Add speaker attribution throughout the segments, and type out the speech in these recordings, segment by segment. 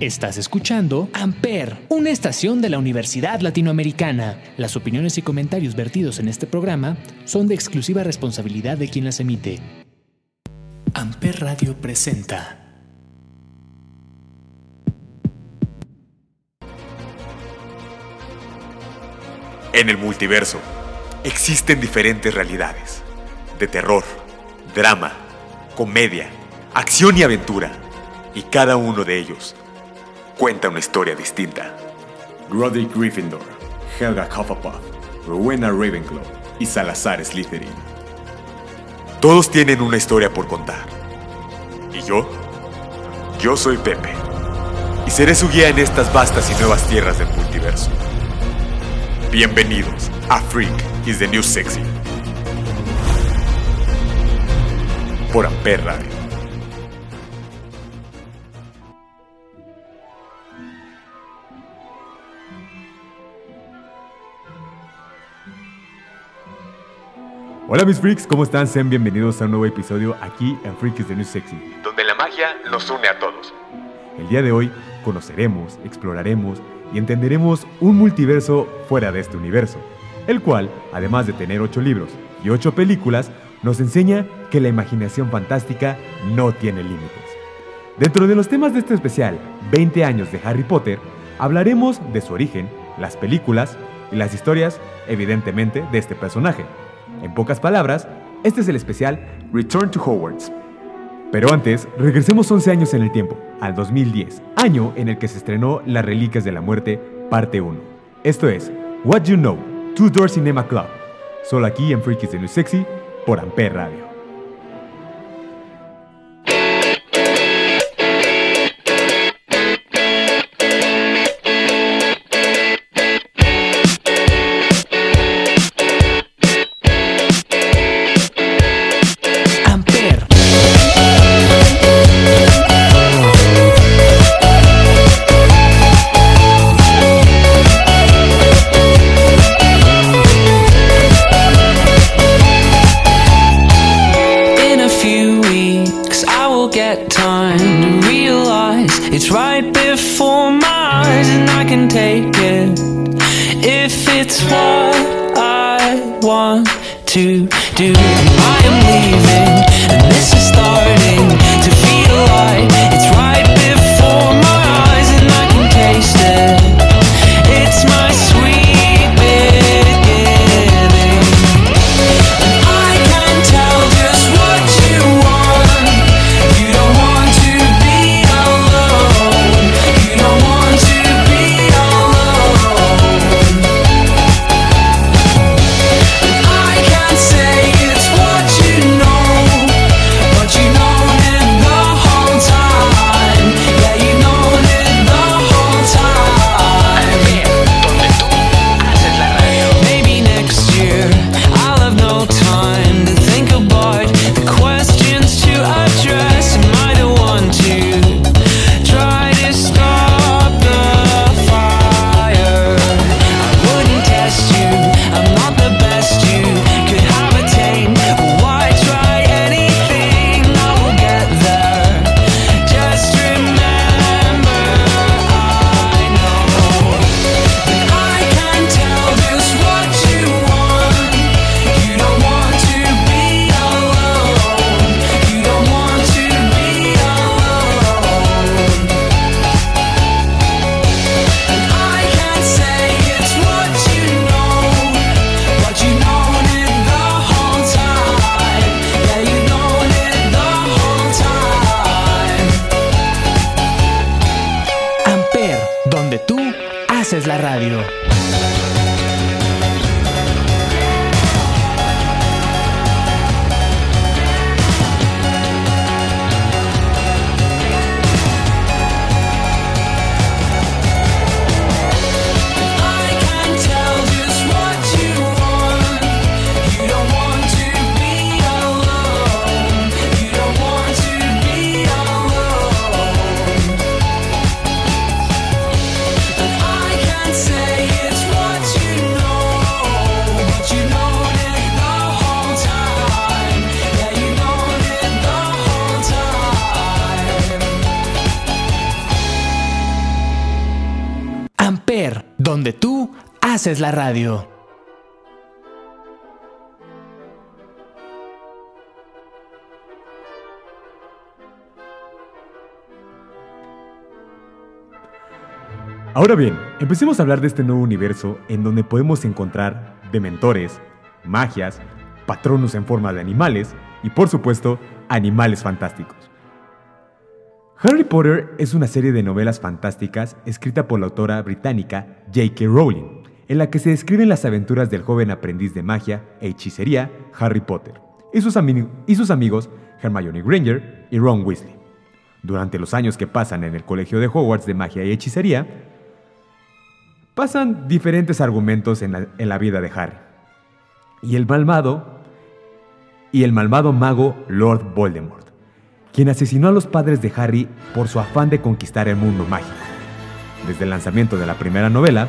Speaker 1: Estás escuchando Amper, una estación de la Universidad Latinoamericana. Las opiniones y comentarios vertidos en este programa son de exclusiva responsabilidad de quien las emite. Amper Radio presenta.
Speaker 2: En el multiverso existen diferentes realidades, de terror, drama, comedia, acción y aventura, y cada uno de ellos cuenta una historia distinta.
Speaker 3: Roderick Gryffindor, Helga Hufflepuff, Rowena Ravenclaw y Salazar Slytherin.
Speaker 2: Todos tienen una historia por contar. ¿Y yo? Yo soy Pepe. Y seré su guía en estas vastas y nuevas tierras del multiverso. Bienvenidos a Freak is the New Sexy. Por Amper Radio.
Speaker 3: Hola mis freaks, ¿cómo están? Sean bienvenidos a un nuevo episodio aquí en Freak is the New Sexy.
Speaker 2: Donde la magia nos une a todos.
Speaker 3: El día de hoy conoceremos, exploraremos y entenderemos un multiverso fuera de este universo, el cual, además de tener 8 libros y 8 películas, nos enseña que la imaginación fantástica no tiene límites. Dentro de los temas de este especial, 20 años de Harry Potter, hablaremos de su origen, las películas y las historias, evidentemente, de este personaje. En pocas palabras, este es el especial Return to Hogwarts. Pero antes, regresemos 11 años en el tiempo, al 2010, año en el que se estrenó Las Reliquias de la Muerte, parte 1. Esto es What You Know, Two Door Cinema Club, solo aquí en Freakies de New Sexy, por Amper Radio.
Speaker 1: Haces la radio.
Speaker 2: Ahora bien, empecemos a hablar de este nuevo universo en donde podemos encontrar dementores, magias, patronos en forma de animales y por supuesto animales fantásticos. Harry Potter es una serie de novelas fantásticas escrita por la autora británica J.K. Rowling, en la que se describen las aventuras del joven aprendiz de magia e hechicería Harry Potter y sus, amigos Hermione Granger y Ron Weasley. Durante los años que pasan en el colegio de Hogwarts de magia y hechicería, pasan diferentes argumentos en la, vida de Harry. Y el malvado y el malvado mago Lord Voldemort, quien asesinó a los padres de Harry por su afán de conquistar el mundo mágico. Desde el lanzamiento de la primera novela,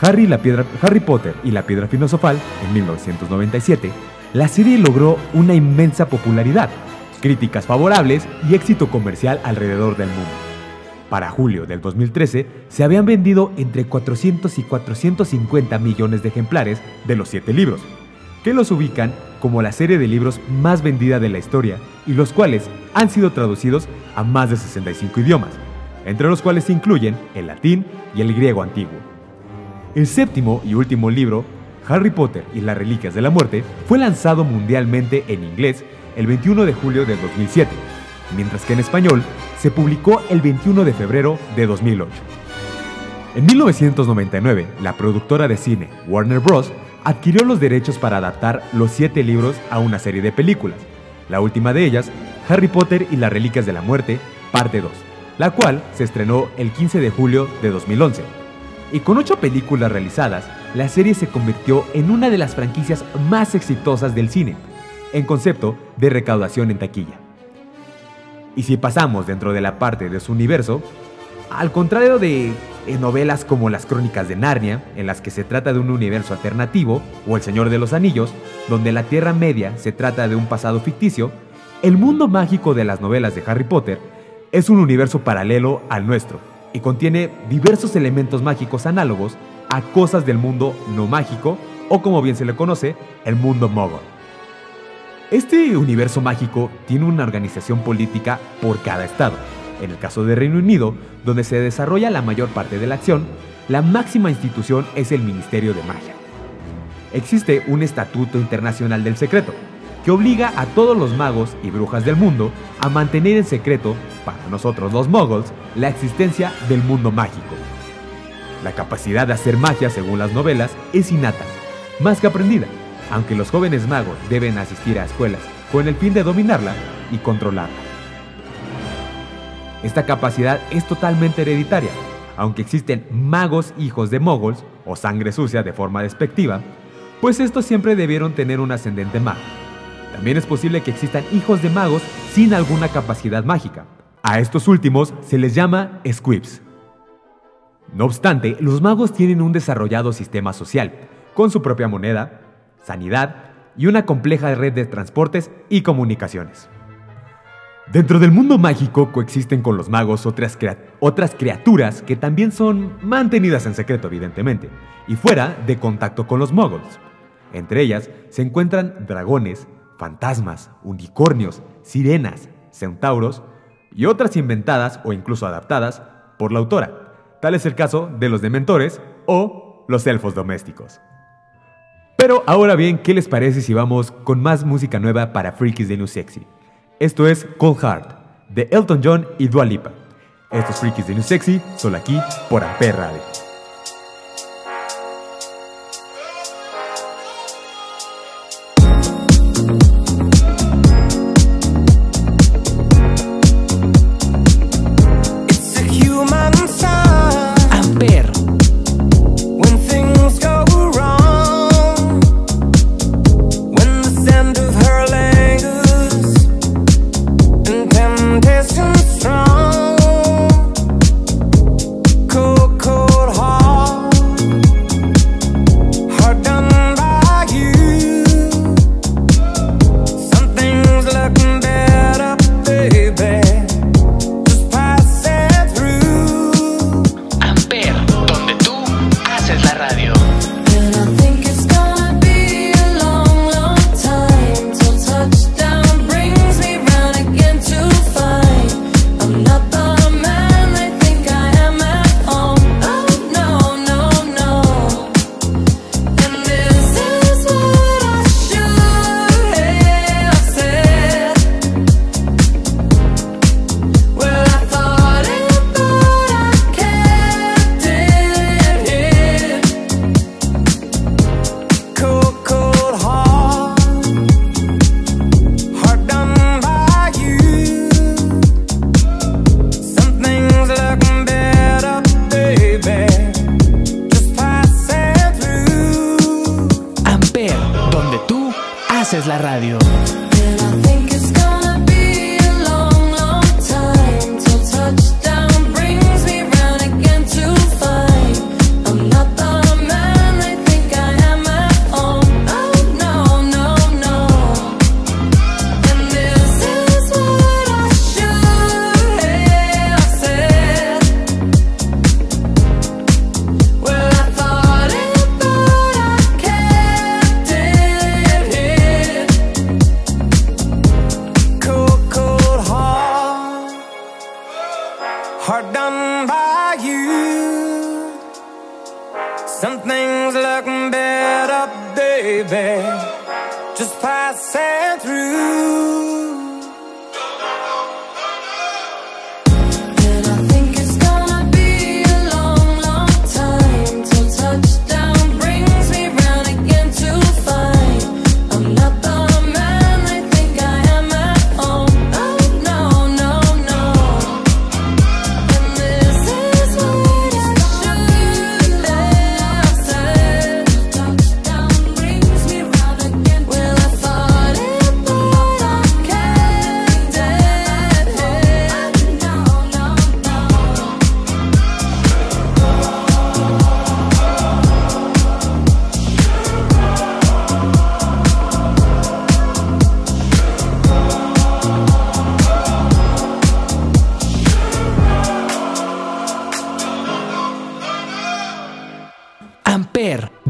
Speaker 2: Harry, la piedra, Harry Potter y la Piedra Filosofal, en 1997, la serie logró una inmensa popularidad, críticas favorables y éxito comercial alrededor del mundo. Para julio del 2013 se habían vendido entre 400 y 450 millones de ejemplares de los siete libros, que los ubican como la serie de libros más vendida de la historia y los cuales han sido traducidos a más de 65 idiomas, entre los cuales se incluyen el latín y el griego antiguo. El séptimo y último libro, Harry Potter y las Reliquias de la Muerte, fue lanzado mundialmente en inglés el 21 de julio de 2007, mientras que en español se publicó el 21 de febrero de 2008. En 1999, la productora de cine Warner Bros. adquirió los derechos para adaptar los siete libros a una serie de películas, la última de ellas, Harry Potter y las Reliquias de la Muerte, parte 2, la cual se estrenó el 15 de julio de 2011. Y con ocho películas realizadas, la serie se convirtió en una de las franquicias más exitosas del cine, en concepto de recaudación en taquilla. Y si pasamos dentro de la parte de su universo, al contrario de novelas como Las Crónicas de Narnia, en las que se trata de un universo alternativo, o El Señor de los Anillos, donde la Tierra Media se trata de un pasado ficticio, el mundo mágico de las novelas de Harry Potter es un universo paralelo al nuestro y contiene diversos elementos mágicos análogos a cosas del mundo no mágico o como bien se le conoce, el mundo mogul. Este universo mágico tiene una organización política por cada estado. En el caso de Reino Unido, donde se desarrolla la mayor parte de la acción, la máxima institución es el Ministerio de Magia. Existe un Estatuto Internacional del Secreto, que obliga a todos los magos y brujas del mundo a mantener en secreto, para nosotros los muggles, la existencia del mundo mágico. La capacidad de hacer magia, según las novelas, es innata, más que aprendida, aunque los jóvenes magos deben asistir a escuelas con el fin de dominarla y controlarla. Esta capacidad es totalmente hereditaria, aunque existen magos hijos de moguls o sangre sucia de forma despectiva, pues estos siempre debieron tener un ascendente mago. También es posible que existan hijos de magos sin alguna capacidad mágica. A estos últimos se les llama squibs. No obstante, los magos tienen un desarrollado sistema social, con su propia moneda, sanidad y una compleja red de transportes y comunicaciones. Dentro del mundo mágico coexisten con los magos otras, otras, criaturas que también son mantenidas en secreto, evidentemente, y fuera de contacto con los moguls. Entre ellas se encuentran dragones, fantasmas, unicornios, sirenas, centauros y otras inventadas o incluso adaptadas por la autora. Tal es el caso de los dementores o los elfos domésticos. Pero ahora bien, ¿qué les parece si vamos con más música nueva para Freakies de New Sexy? Esto es Cold Heart, de Elton John y Dua Lipa. Estos Freakies de New Sexy, solo aquí por Amper Radio.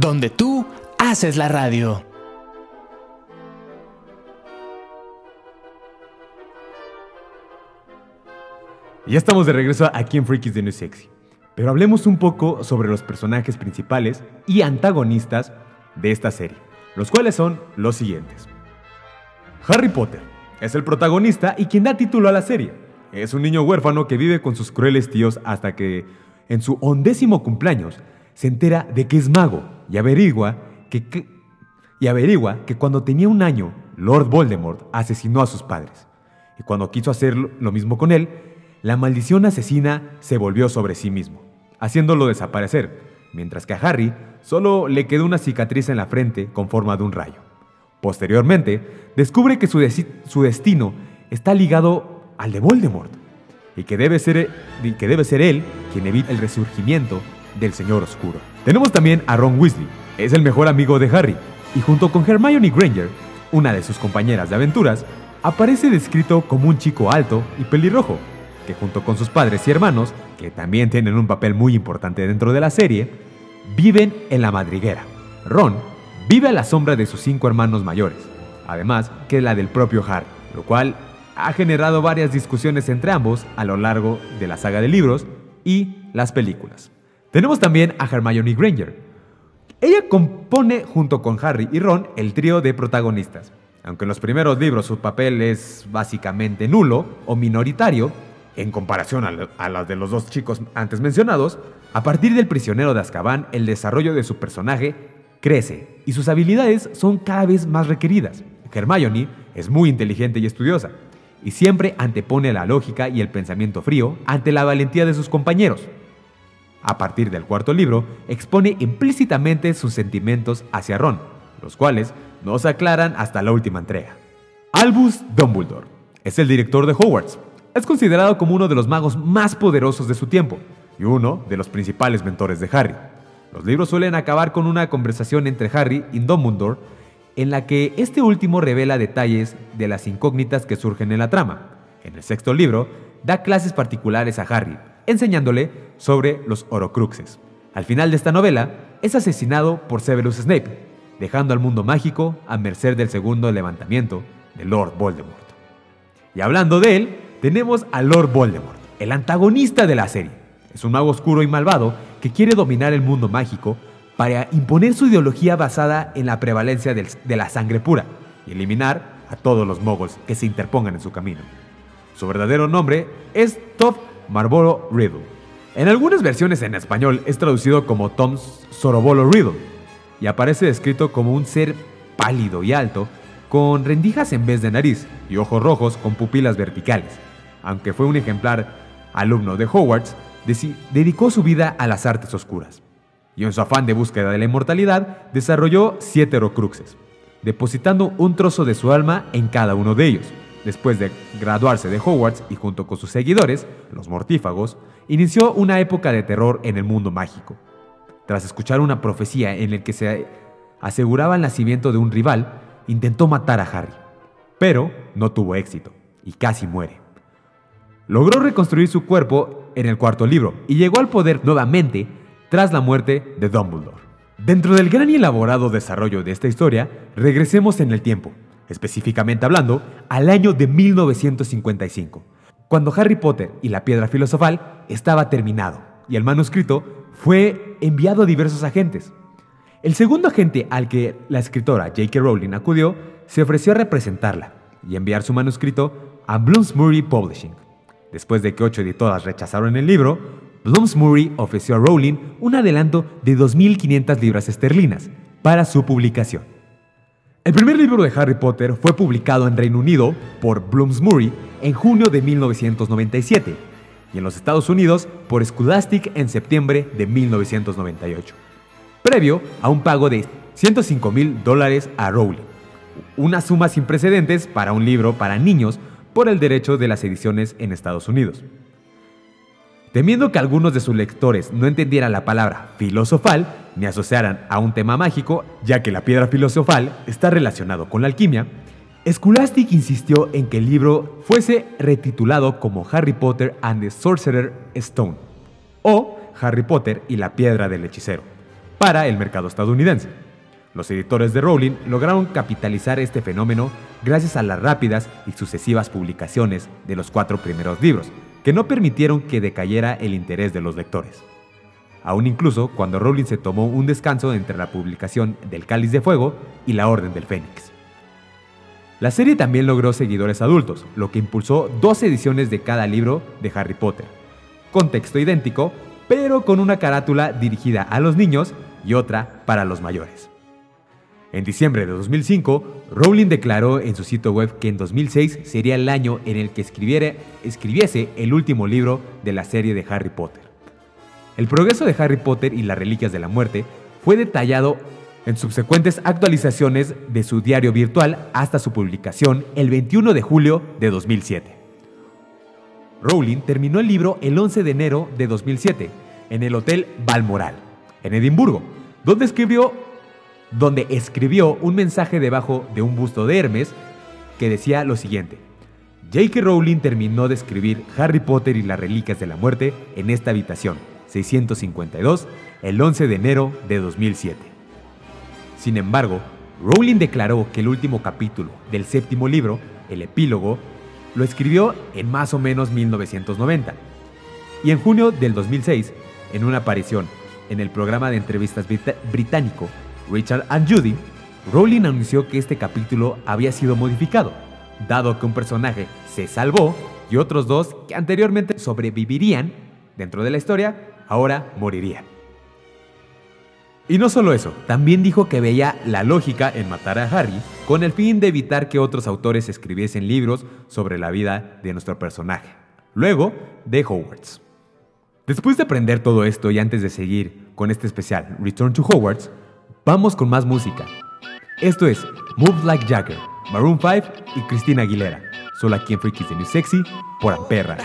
Speaker 1: Donde tú haces la radio.
Speaker 2: Ya estamos de regreso aquí en Freakies de New Sexy. Pero hablemos un poco sobre los personajes principales y antagonistas de esta serie, los cuales son los siguientes. Harry Potter es el protagonista y quien da título a la serie. Es un niño huérfano que vive con sus crueles tíos hasta que, en su undécimo cumpleaños, se entera de que es mago y averigua que, y averigua que cuando tenía un año, Lord Voldemort asesinó a sus padres. Y cuando quiso hacer lo mismo con él, la maldición asesina se volvió sobre sí mismo, haciéndolo desaparecer, mientras que a Harry solo le quedó una cicatriz en la frente con forma de un rayo. Posteriormente, descubre que su, su destino está ligado al de Voldemort y que debe, ser, que debe ser él quien evite el resurgimiento del Señor Oscuro. Tenemos también a Ron Weasley, es el mejor amigo de Harry, y junto con Hermione Granger, una de sus compañeras de aventuras, aparece descrito como un chico alto y pelirrojo, que junto con sus padres y hermanos, que también tienen un papel muy importante dentro de la serie, viven en la madriguera. Ron vive a la sombra de sus cinco hermanos mayores, además que la del propio Harry, lo cual ha generado varias discusiones entre ambos a lo largo de la saga de libros y las películas. Tenemos también a Hermione Granger. Ella compone junto con Harry y Ron el trío de protagonistas. Aunque en los primeros libros su papel es básicamente nulo o minoritario, en comparación a, las de los dos chicos antes mencionados, a partir del prisionero de Azkaban el desarrollo de su personaje crece y sus habilidades son cada vez más requeridas. Hermione es muy inteligente y estudiosa, y siempre antepone la lógica y el pensamiento frío ante la valentía de sus compañeros. A partir del cuarto libro, expone implícitamente sus sentimientos hacia Ron, los cuales no se aclaran hasta la última entrega. Albus Dumbledore es el director de Hogwarts. Es considerado como uno de los magos más poderosos de su tiempo y uno de los principales mentores de Harry. Los libros suelen acabar con una conversación entre Harry y Dumbledore en la que este último revela detalles de las incógnitas que surgen en la trama. En el sexto libro, da clases particulares a Harry, enseñándole sobre los Horocruxes. Al final de esta novela, es asesinado por Severus Snape, dejando al mundo mágico a merced del segundo levantamiento de Lord Voldemort. Y hablando de él, tenemos a Lord Voldemort, el antagonista de la serie. Es un mago oscuro y malvado que quiere dominar el mundo mágico para imponer su ideología basada en la prevalencia de la sangre pura y eliminar a todos los moguls que se interpongan en su camino. Su verdadero nombre es Top Marlborough Riddle. En algunas versiones en español es traducido como Tom Sorobolo Riddle y aparece descrito como un ser pálido y alto con rendijas en vez de nariz y ojos rojos con pupilas verticales. Aunque fue un ejemplar alumno de Hogwarts, dedicó su vida a las artes oscuras y en su afán de búsqueda de la inmortalidad desarrolló siete Horcruxes, depositando un trozo de su alma en cada uno de ellos. Después de graduarse de Hogwarts y junto con sus seguidores, los mortífagos, inició una época de terror en el mundo mágico. Tras escuchar una profecía en la que se aseguraba el nacimiento de un rival, intentó matar a Harry, pero no tuvo éxito y casi muere. Logró reconstruir su cuerpo en el cuarto libro y llegó al poder nuevamente tras la muerte de Dumbledore. Dentro del gran y elaborado desarrollo de esta historia, regresemos en el tiempo, específicamente hablando al año de 1955, cuando Harry Potter y la piedra filosofal estaba terminado y el manuscrito fue enviado a diversos agentes. El segundo agente al que la escritora J.K. Rowling acudió se ofreció a representarla y enviar su manuscrito a Bloomsbury Publishing. Después de que ocho editoras rechazaron el libro, Bloomsbury ofreció a Rowling un adelanto de 2.500 libras esterlinas para su publicación. El primer libro de Harry Potter fue publicado en Reino Unido por Bloomsbury en junio de 1997 y en los Estados Unidos por Scholastic en septiembre de 1998, previo a un pago de 105 mil dólares a Rowling, una suma sin precedentes para un libro para niños por el derecho de las ediciones en Estados Unidos. Temiendo que algunos de sus lectores no entendieran la palabra filosofal ni asociaran a un tema mágico, ya que la piedra filosofal está relacionado con la alquimia, Scholastic insistió en que el libro fuese retitulado como Harry Potter and the Sorcerer Stone o Harry Potter y la piedra del hechicero para el mercado estadounidense. Los editores de Rowling lograron capitalizar este fenómeno gracias a las rápidas y sucesivas publicaciones de los cuatro primeros libros, que no permitieron que decayera el interés de los lectores. Aún incluso cuando Rowling se tomó un descanso entre la publicación del Cáliz de Fuego y la Orden del Fénix. La serie también logró seguidores adultos, lo que impulsó dos ediciones de cada libro de Harry Potter, con texto idéntico, pero con una carátula dirigida a los niños y otra para los mayores. En diciembre de 2005, Rowling declaró en su sitio web que en 2006 sería el año en el que escribiese el último libro de la serie de Harry Potter. El progreso de Harry Potter y las Reliquias de la Muerte fue detallado en subsecuentes actualizaciones de su diario virtual hasta su publicación el 21 de julio de 2007. Rowling terminó el libro el 11 de enero de 2007 en el Hotel Balmoral, en Edimburgo, donde escribió, donde escribió un mensaje debajo de un busto de Hermes que decía lo siguiente. J.K. Rowling terminó de escribir Harry Potter y las Reliquias de la Muerte en esta habitación, 652, el 11 de enero de 2007. Sin embargo, Rowling declaró que el último capítulo del séptimo libro, el epílogo, lo escribió en más o menos 1990. Y en junio del 2006, en una aparición en el programa de entrevistas británico Richard and Judy, Rowling anunció que este capítulo había sido modificado, dado que un personaje se salvó y otros dos que anteriormente sobrevivirían dentro de la historia, ahora morirían. Y no solo eso, también dijo que veía la lógica en matar a Harry con el fin de evitar que otros autores escribiesen libros sobre la vida de nuestro personaje, luego de Hogwarts. Después de aprender todo esto y antes de seguir con este especial Return to Hogwarts, vamos con más música. Esto es Move Like Jagger, Maroon 5 y Cristina Aguilera, solo aquí en Freakies de New Sexy por Amperra.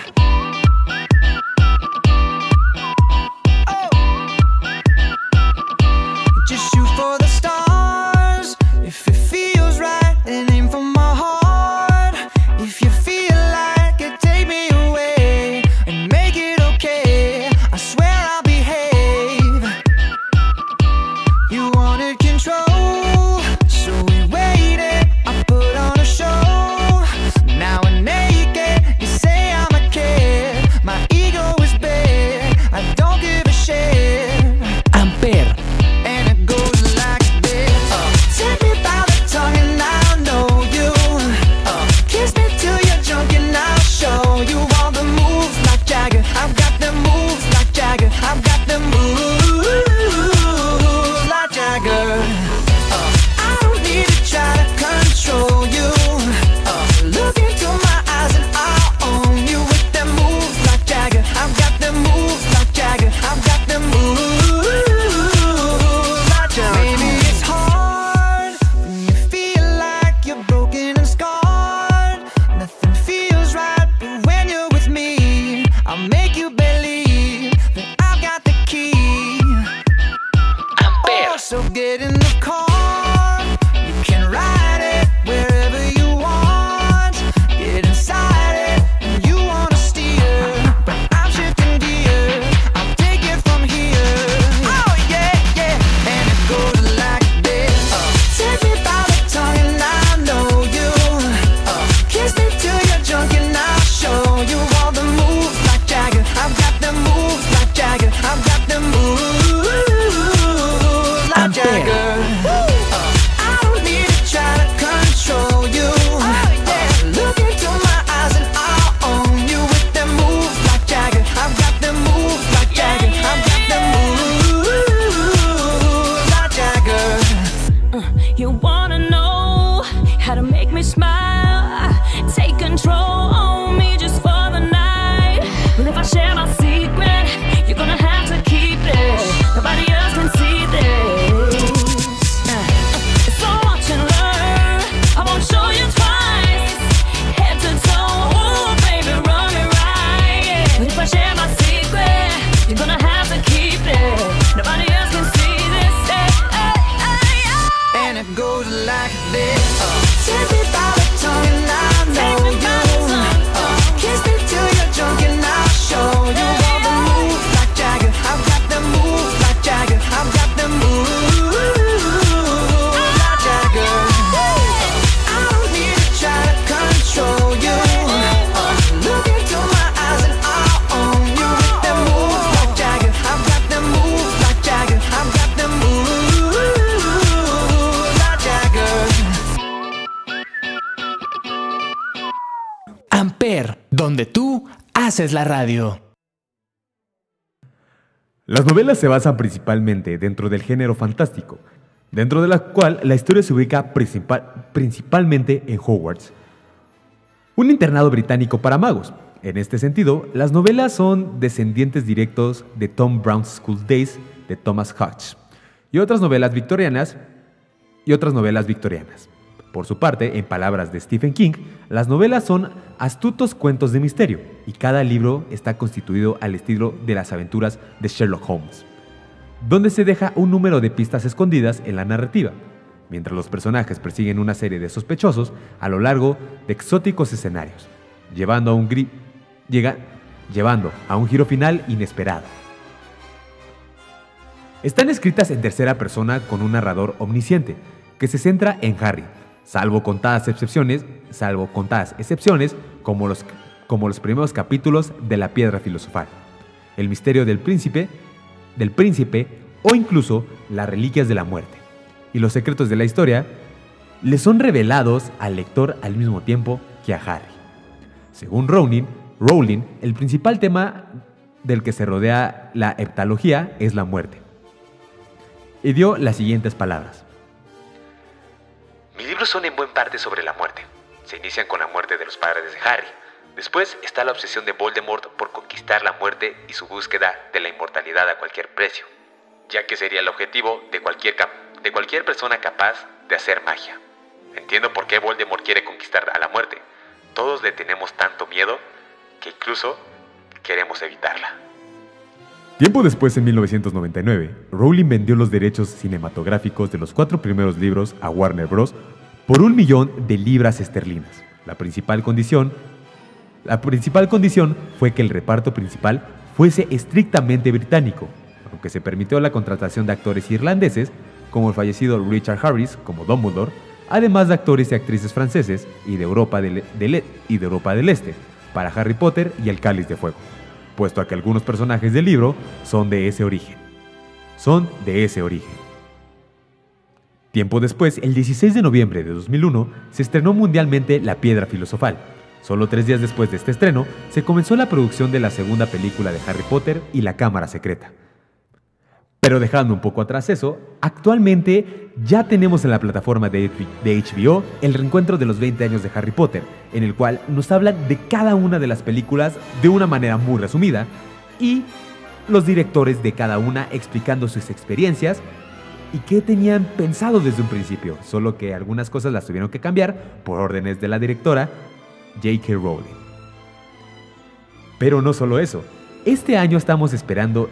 Speaker 1: Haces la radio.
Speaker 2: Las novelas se basan principalmente dentro del género fantástico, dentro de la cual la historia se ubica principal- principalmente en Hogwarts, un internado británico para magos. En este sentido, las novelas son descendientes directos de Tom Brown's School Days de Thomas Hodge y otras novelas victorianas y otras novelas victorianas. Por su parte, en palabras de Stephen King, las novelas son astutos cuentos de misterio y cada libro está constituido al estilo de las aventuras de Sherlock Holmes, donde se deja un número de pistas escondidas en la narrativa, mientras los personajes persiguen una serie de sospechosos a lo largo de exóticos escenarios, llevando a un, llevando a un giro final inesperado. Están escritas en tercera persona con un narrador omnisciente que se centra en Harry, salvo contadas excepciones, salvo contadas excepciones como los, como los primeros capítulos de La Piedra Filosofal, El misterio del príncipe, del príncipe o incluso las reliquias de la muerte. Y los secretos de la historia le son revelados al lector al mismo tiempo que a Harry. Según Rowling, Rowling, el principal tema del que se rodea la heptalogía es la muerte. Y dio las siguientes palabras.
Speaker 4: Mis libros son en buena parte sobre la muerte. Se inician con la muerte de los padres de Harry. Después está la obsesión de Voldemort por conquistar la muerte y su búsqueda de la inmortalidad a cualquier precio, ya que sería el objetivo de cualquier, de cualquier persona capaz de hacer magia. Entiendo por qué Voldemort quiere conquistar a la muerte. Todos le tenemos tanto miedo que incluso queremos evitarla.
Speaker 2: Tiempo después, en 1999, Rowling vendió los derechos cinematográficos de los cuatro primeros libros a Warner Bros. por un millón de libras esterlinas. La principal condición, la principal condición fue que el reparto principal fuese estrictamente británico, aunque se permitió la contratación de actores irlandeses, como el fallecido Richard Harris como Dumbledore, además de actores y actrices franceses y de Europa del, y de Europa del Este, para Harry Potter y el Cáliz de Fuego puesto a que algunos personajes del libro son de ese origen. Son de ese origen. Tiempo después, el 16 de noviembre de 2001, se estrenó mundialmente La Piedra Filosofal. Solo tres días después de este estreno, se comenzó la producción de la segunda película de Harry Potter y la Cámara Secreta. Pero dejando un poco atrás eso, actualmente ya tenemos en la plataforma de HBO el reencuentro de los 20 años de Harry Potter, en el cual nos hablan de cada una de las películas de una manera muy resumida y los directores de cada una explicando sus experiencias y qué tenían pensado desde un principio, solo que algunas cosas las tuvieron que cambiar por órdenes de la directora J.K. Rowling. Pero no solo eso, este año estamos esperando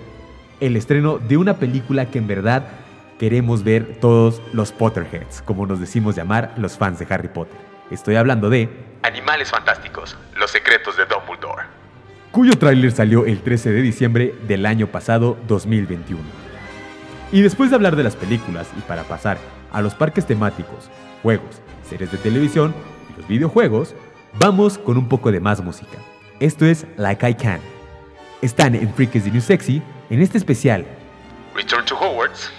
Speaker 2: el estreno de una película que en verdad queremos ver todos los Potterheads, como nos decimos llamar los fans de Harry Potter. Estoy hablando de
Speaker 4: Animales fantásticos, los secretos de Dumbledore.
Speaker 2: cuyo tráiler salió el 13 de diciembre del año pasado 2021. Y después de hablar de las películas y para pasar a los parques temáticos, juegos, series de televisión y los videojuegos, vamos con un poco de más música. Esto es Like I Can. Están en Freaks the New Sexy en este especial,
Speaker 4: Return to Hogwarts.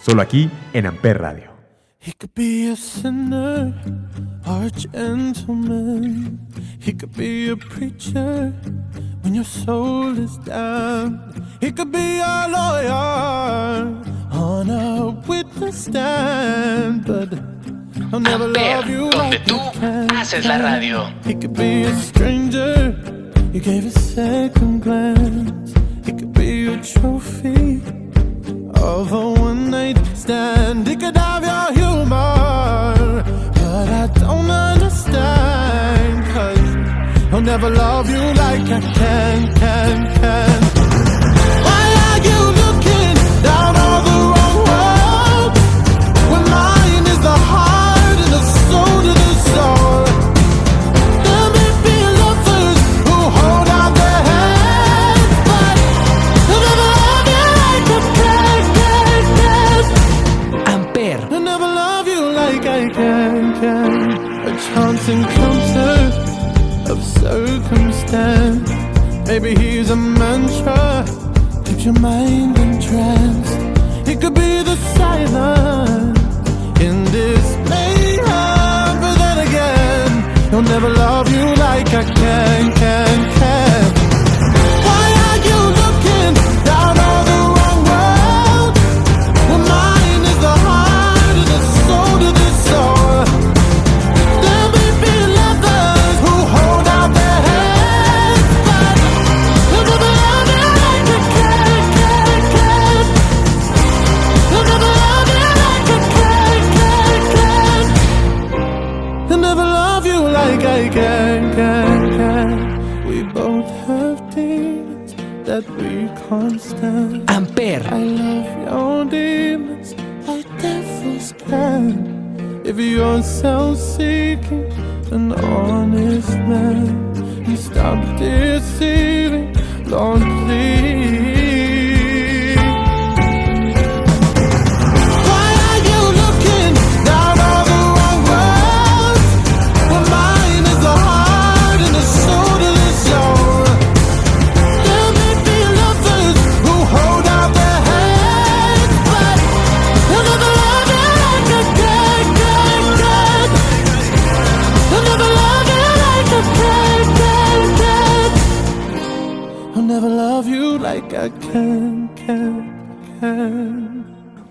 Speaker 2: solo aquí en Amper Radio.
Speaker 5: He could be a sinner or a gentleman. He could be a preacher when your soul is down. He could be a lawyer on a witness stand, but I'll never
Speaker 1: Amper,
Speaker 5: love you
Speaker 1: donde
Speaker 5: like
Speaker 1: tú haces la radio.
Speaker 5: He could be a stranger. You gave a second glance. Be a trophy of a one night stand. He could have your humor, but I don't understand. Cause I'll never love you like I can, can, can.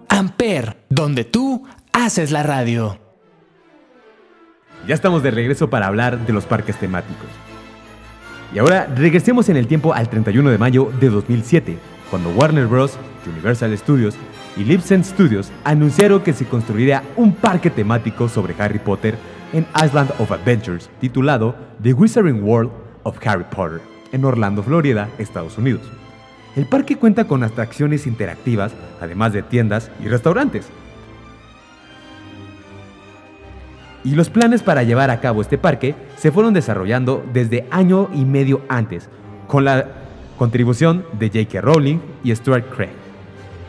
Speaker 1: Amper,
Speaker 6: donde tú haces la radio.
Speaker 2: Ya estamos de regreso para hablar de los parques temáticos. Y ahora regresemos en el tiempo al 31 de mayo de 2007, cuando Warner Bros., Universal Studios y Libsyn Studios anunciaron que se construiría un parque temático sobre Harry Potter en Island of Adventures, titulado The Wizarding World of Harry Potter, en Orlando, Florida, Estados Unidos. El parque cuenta con atracciones interactivas, además de tiendas y restaurantes. Y los planes para llevar a cabo este parque se fueron desarrollando desde año y medio antes, con la contribución de J.K. Rowling y Stuart Craig.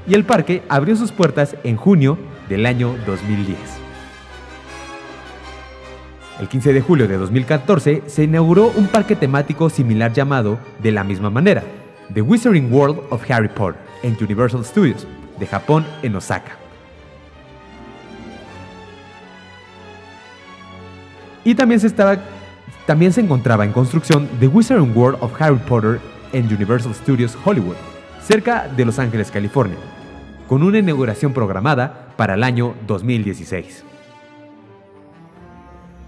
Speaker 2: Y el parque abrió sus puertas en junio del año 2010. El 15 de julio de 2014 se inauguró un parque temático similar llamado de la misma manera, The Wizarding World of Harry Potter, en Universal Studios, de Japón en Osaka. Y también se, estaba, también se encontraba en construcción The Wizarding World of Harry Potter en Universal Studios Hollywood, cerca de Los Ángeles, California, con una inauguración programada para el año 2016.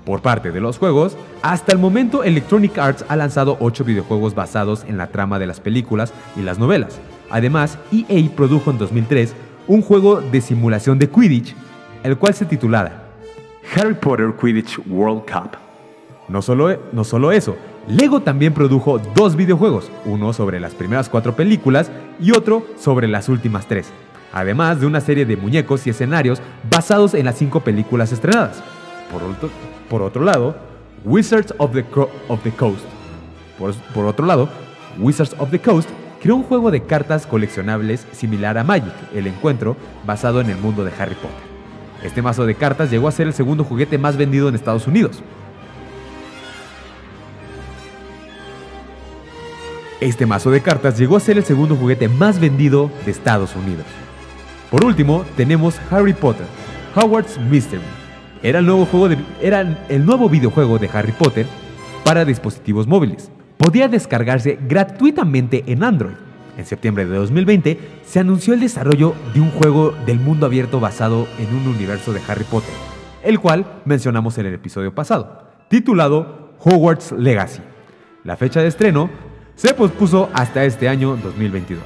Speaker 2: Por parte de los juegos, hasta el momento Electronic Arts ha lanzado 8 videojuegos basados en la trama de las películas y las novelas. Además, EA produjo en 2003 un juego de simulación de Quidditch, el cual se titulaba Harry Potter Quidditch World Cup. No solo, no solo eso, Lego también produjo dos videojuegos, uno sobre las primeras cuatro películas y otro sobre las últimas tres, además de una serie de muñecos y escenarios basados en las cinco películas estrenadas. Por otro, por otro lado, Wizards of the, of the Coast. Por, por otro lado, Wizards of the Coast creó un juego de cartas coleccionables similar a Magic, el encuentro, basado en el mundo de Harry Potter. Este mazo de cartas llegó a ser el segundo juguete más vendido en Estados Unidos. Este mazo de cartas llegó a ser el segundo juguete más vendido de Estados Unidos. Por último, tenemos Harry Potter, Howard's Mystery. Era el nuevo, juego de- era el nuevo videojuego de Harry Potter para dispositivos móviles. Podía descargarse gratuitamente en Android. En septiembre de 2020 se anunció el desarrollo de un juego del mundo abierto basado en un universo de Harry Potter, el cual mencionamos en el episodio pasado, titulado Hogwarts Legacy. La fecha de estreno se pospuso hasta este año 2022.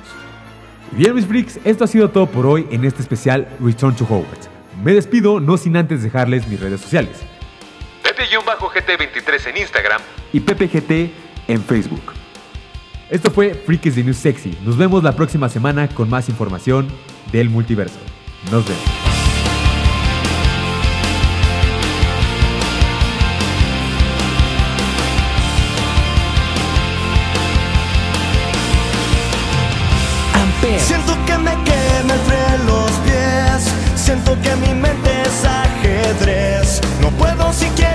Speaker 2: Y Bien, mis freaks, esto ha sido todo por hoy en este especial Return to Hogwarts. Me despido no sin antes dejarles mis redes sociales.
Speaker 7: Pepe-GT23 en Instagram
Speaker 2: y PPGT en Facebook. Esto fue Freaks de News Sexy. Nos vemos la próxima semana con más información del multiverso. Nos vemos.
Speaker 6: Amper. together.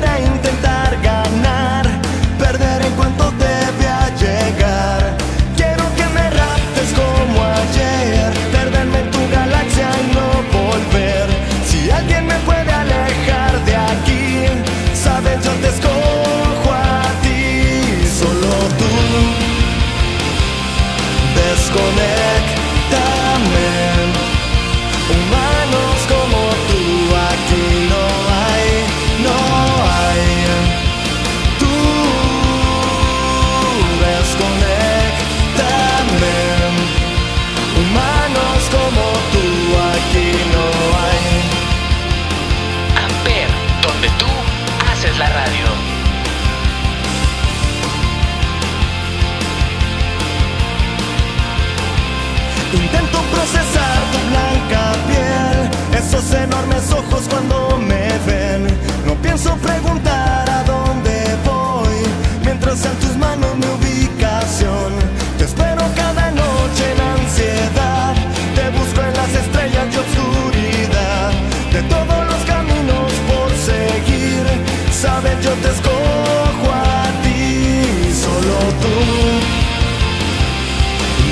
Speaker 6: Pienso preguntar a dónde voy, mientras en tus manos mi ubicación. Te espero cada noche en ansiedad, te busco en las estrellas de oscuridad. De todos los caminos por seguir, sabes yo te escojo a ti, solo tú.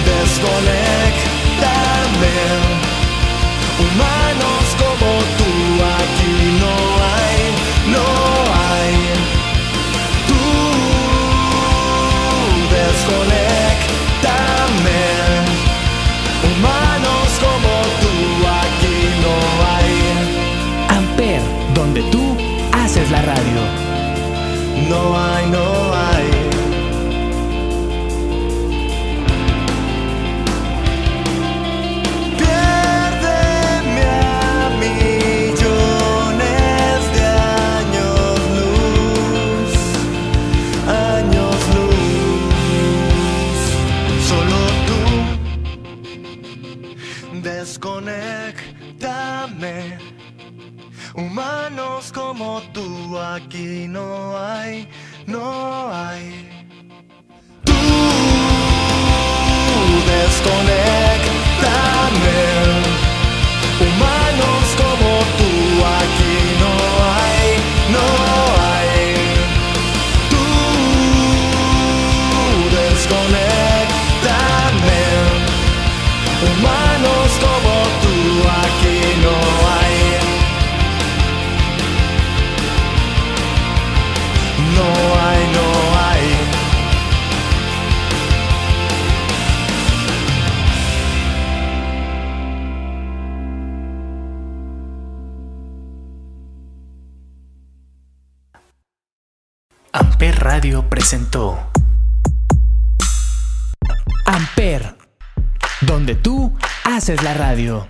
Speaker 6: Desconéctame No hay, no hay Piérdeme a millones de años luz, años luz. Solo tú, desconéctame. Como tú aquí no hay, no hay. Tú desconéctame. Humanos como tú aquí no hay, no hay. Tú desconéctame. Humanos
Speaker 1: Presentó Amper, donde tú haces la radio.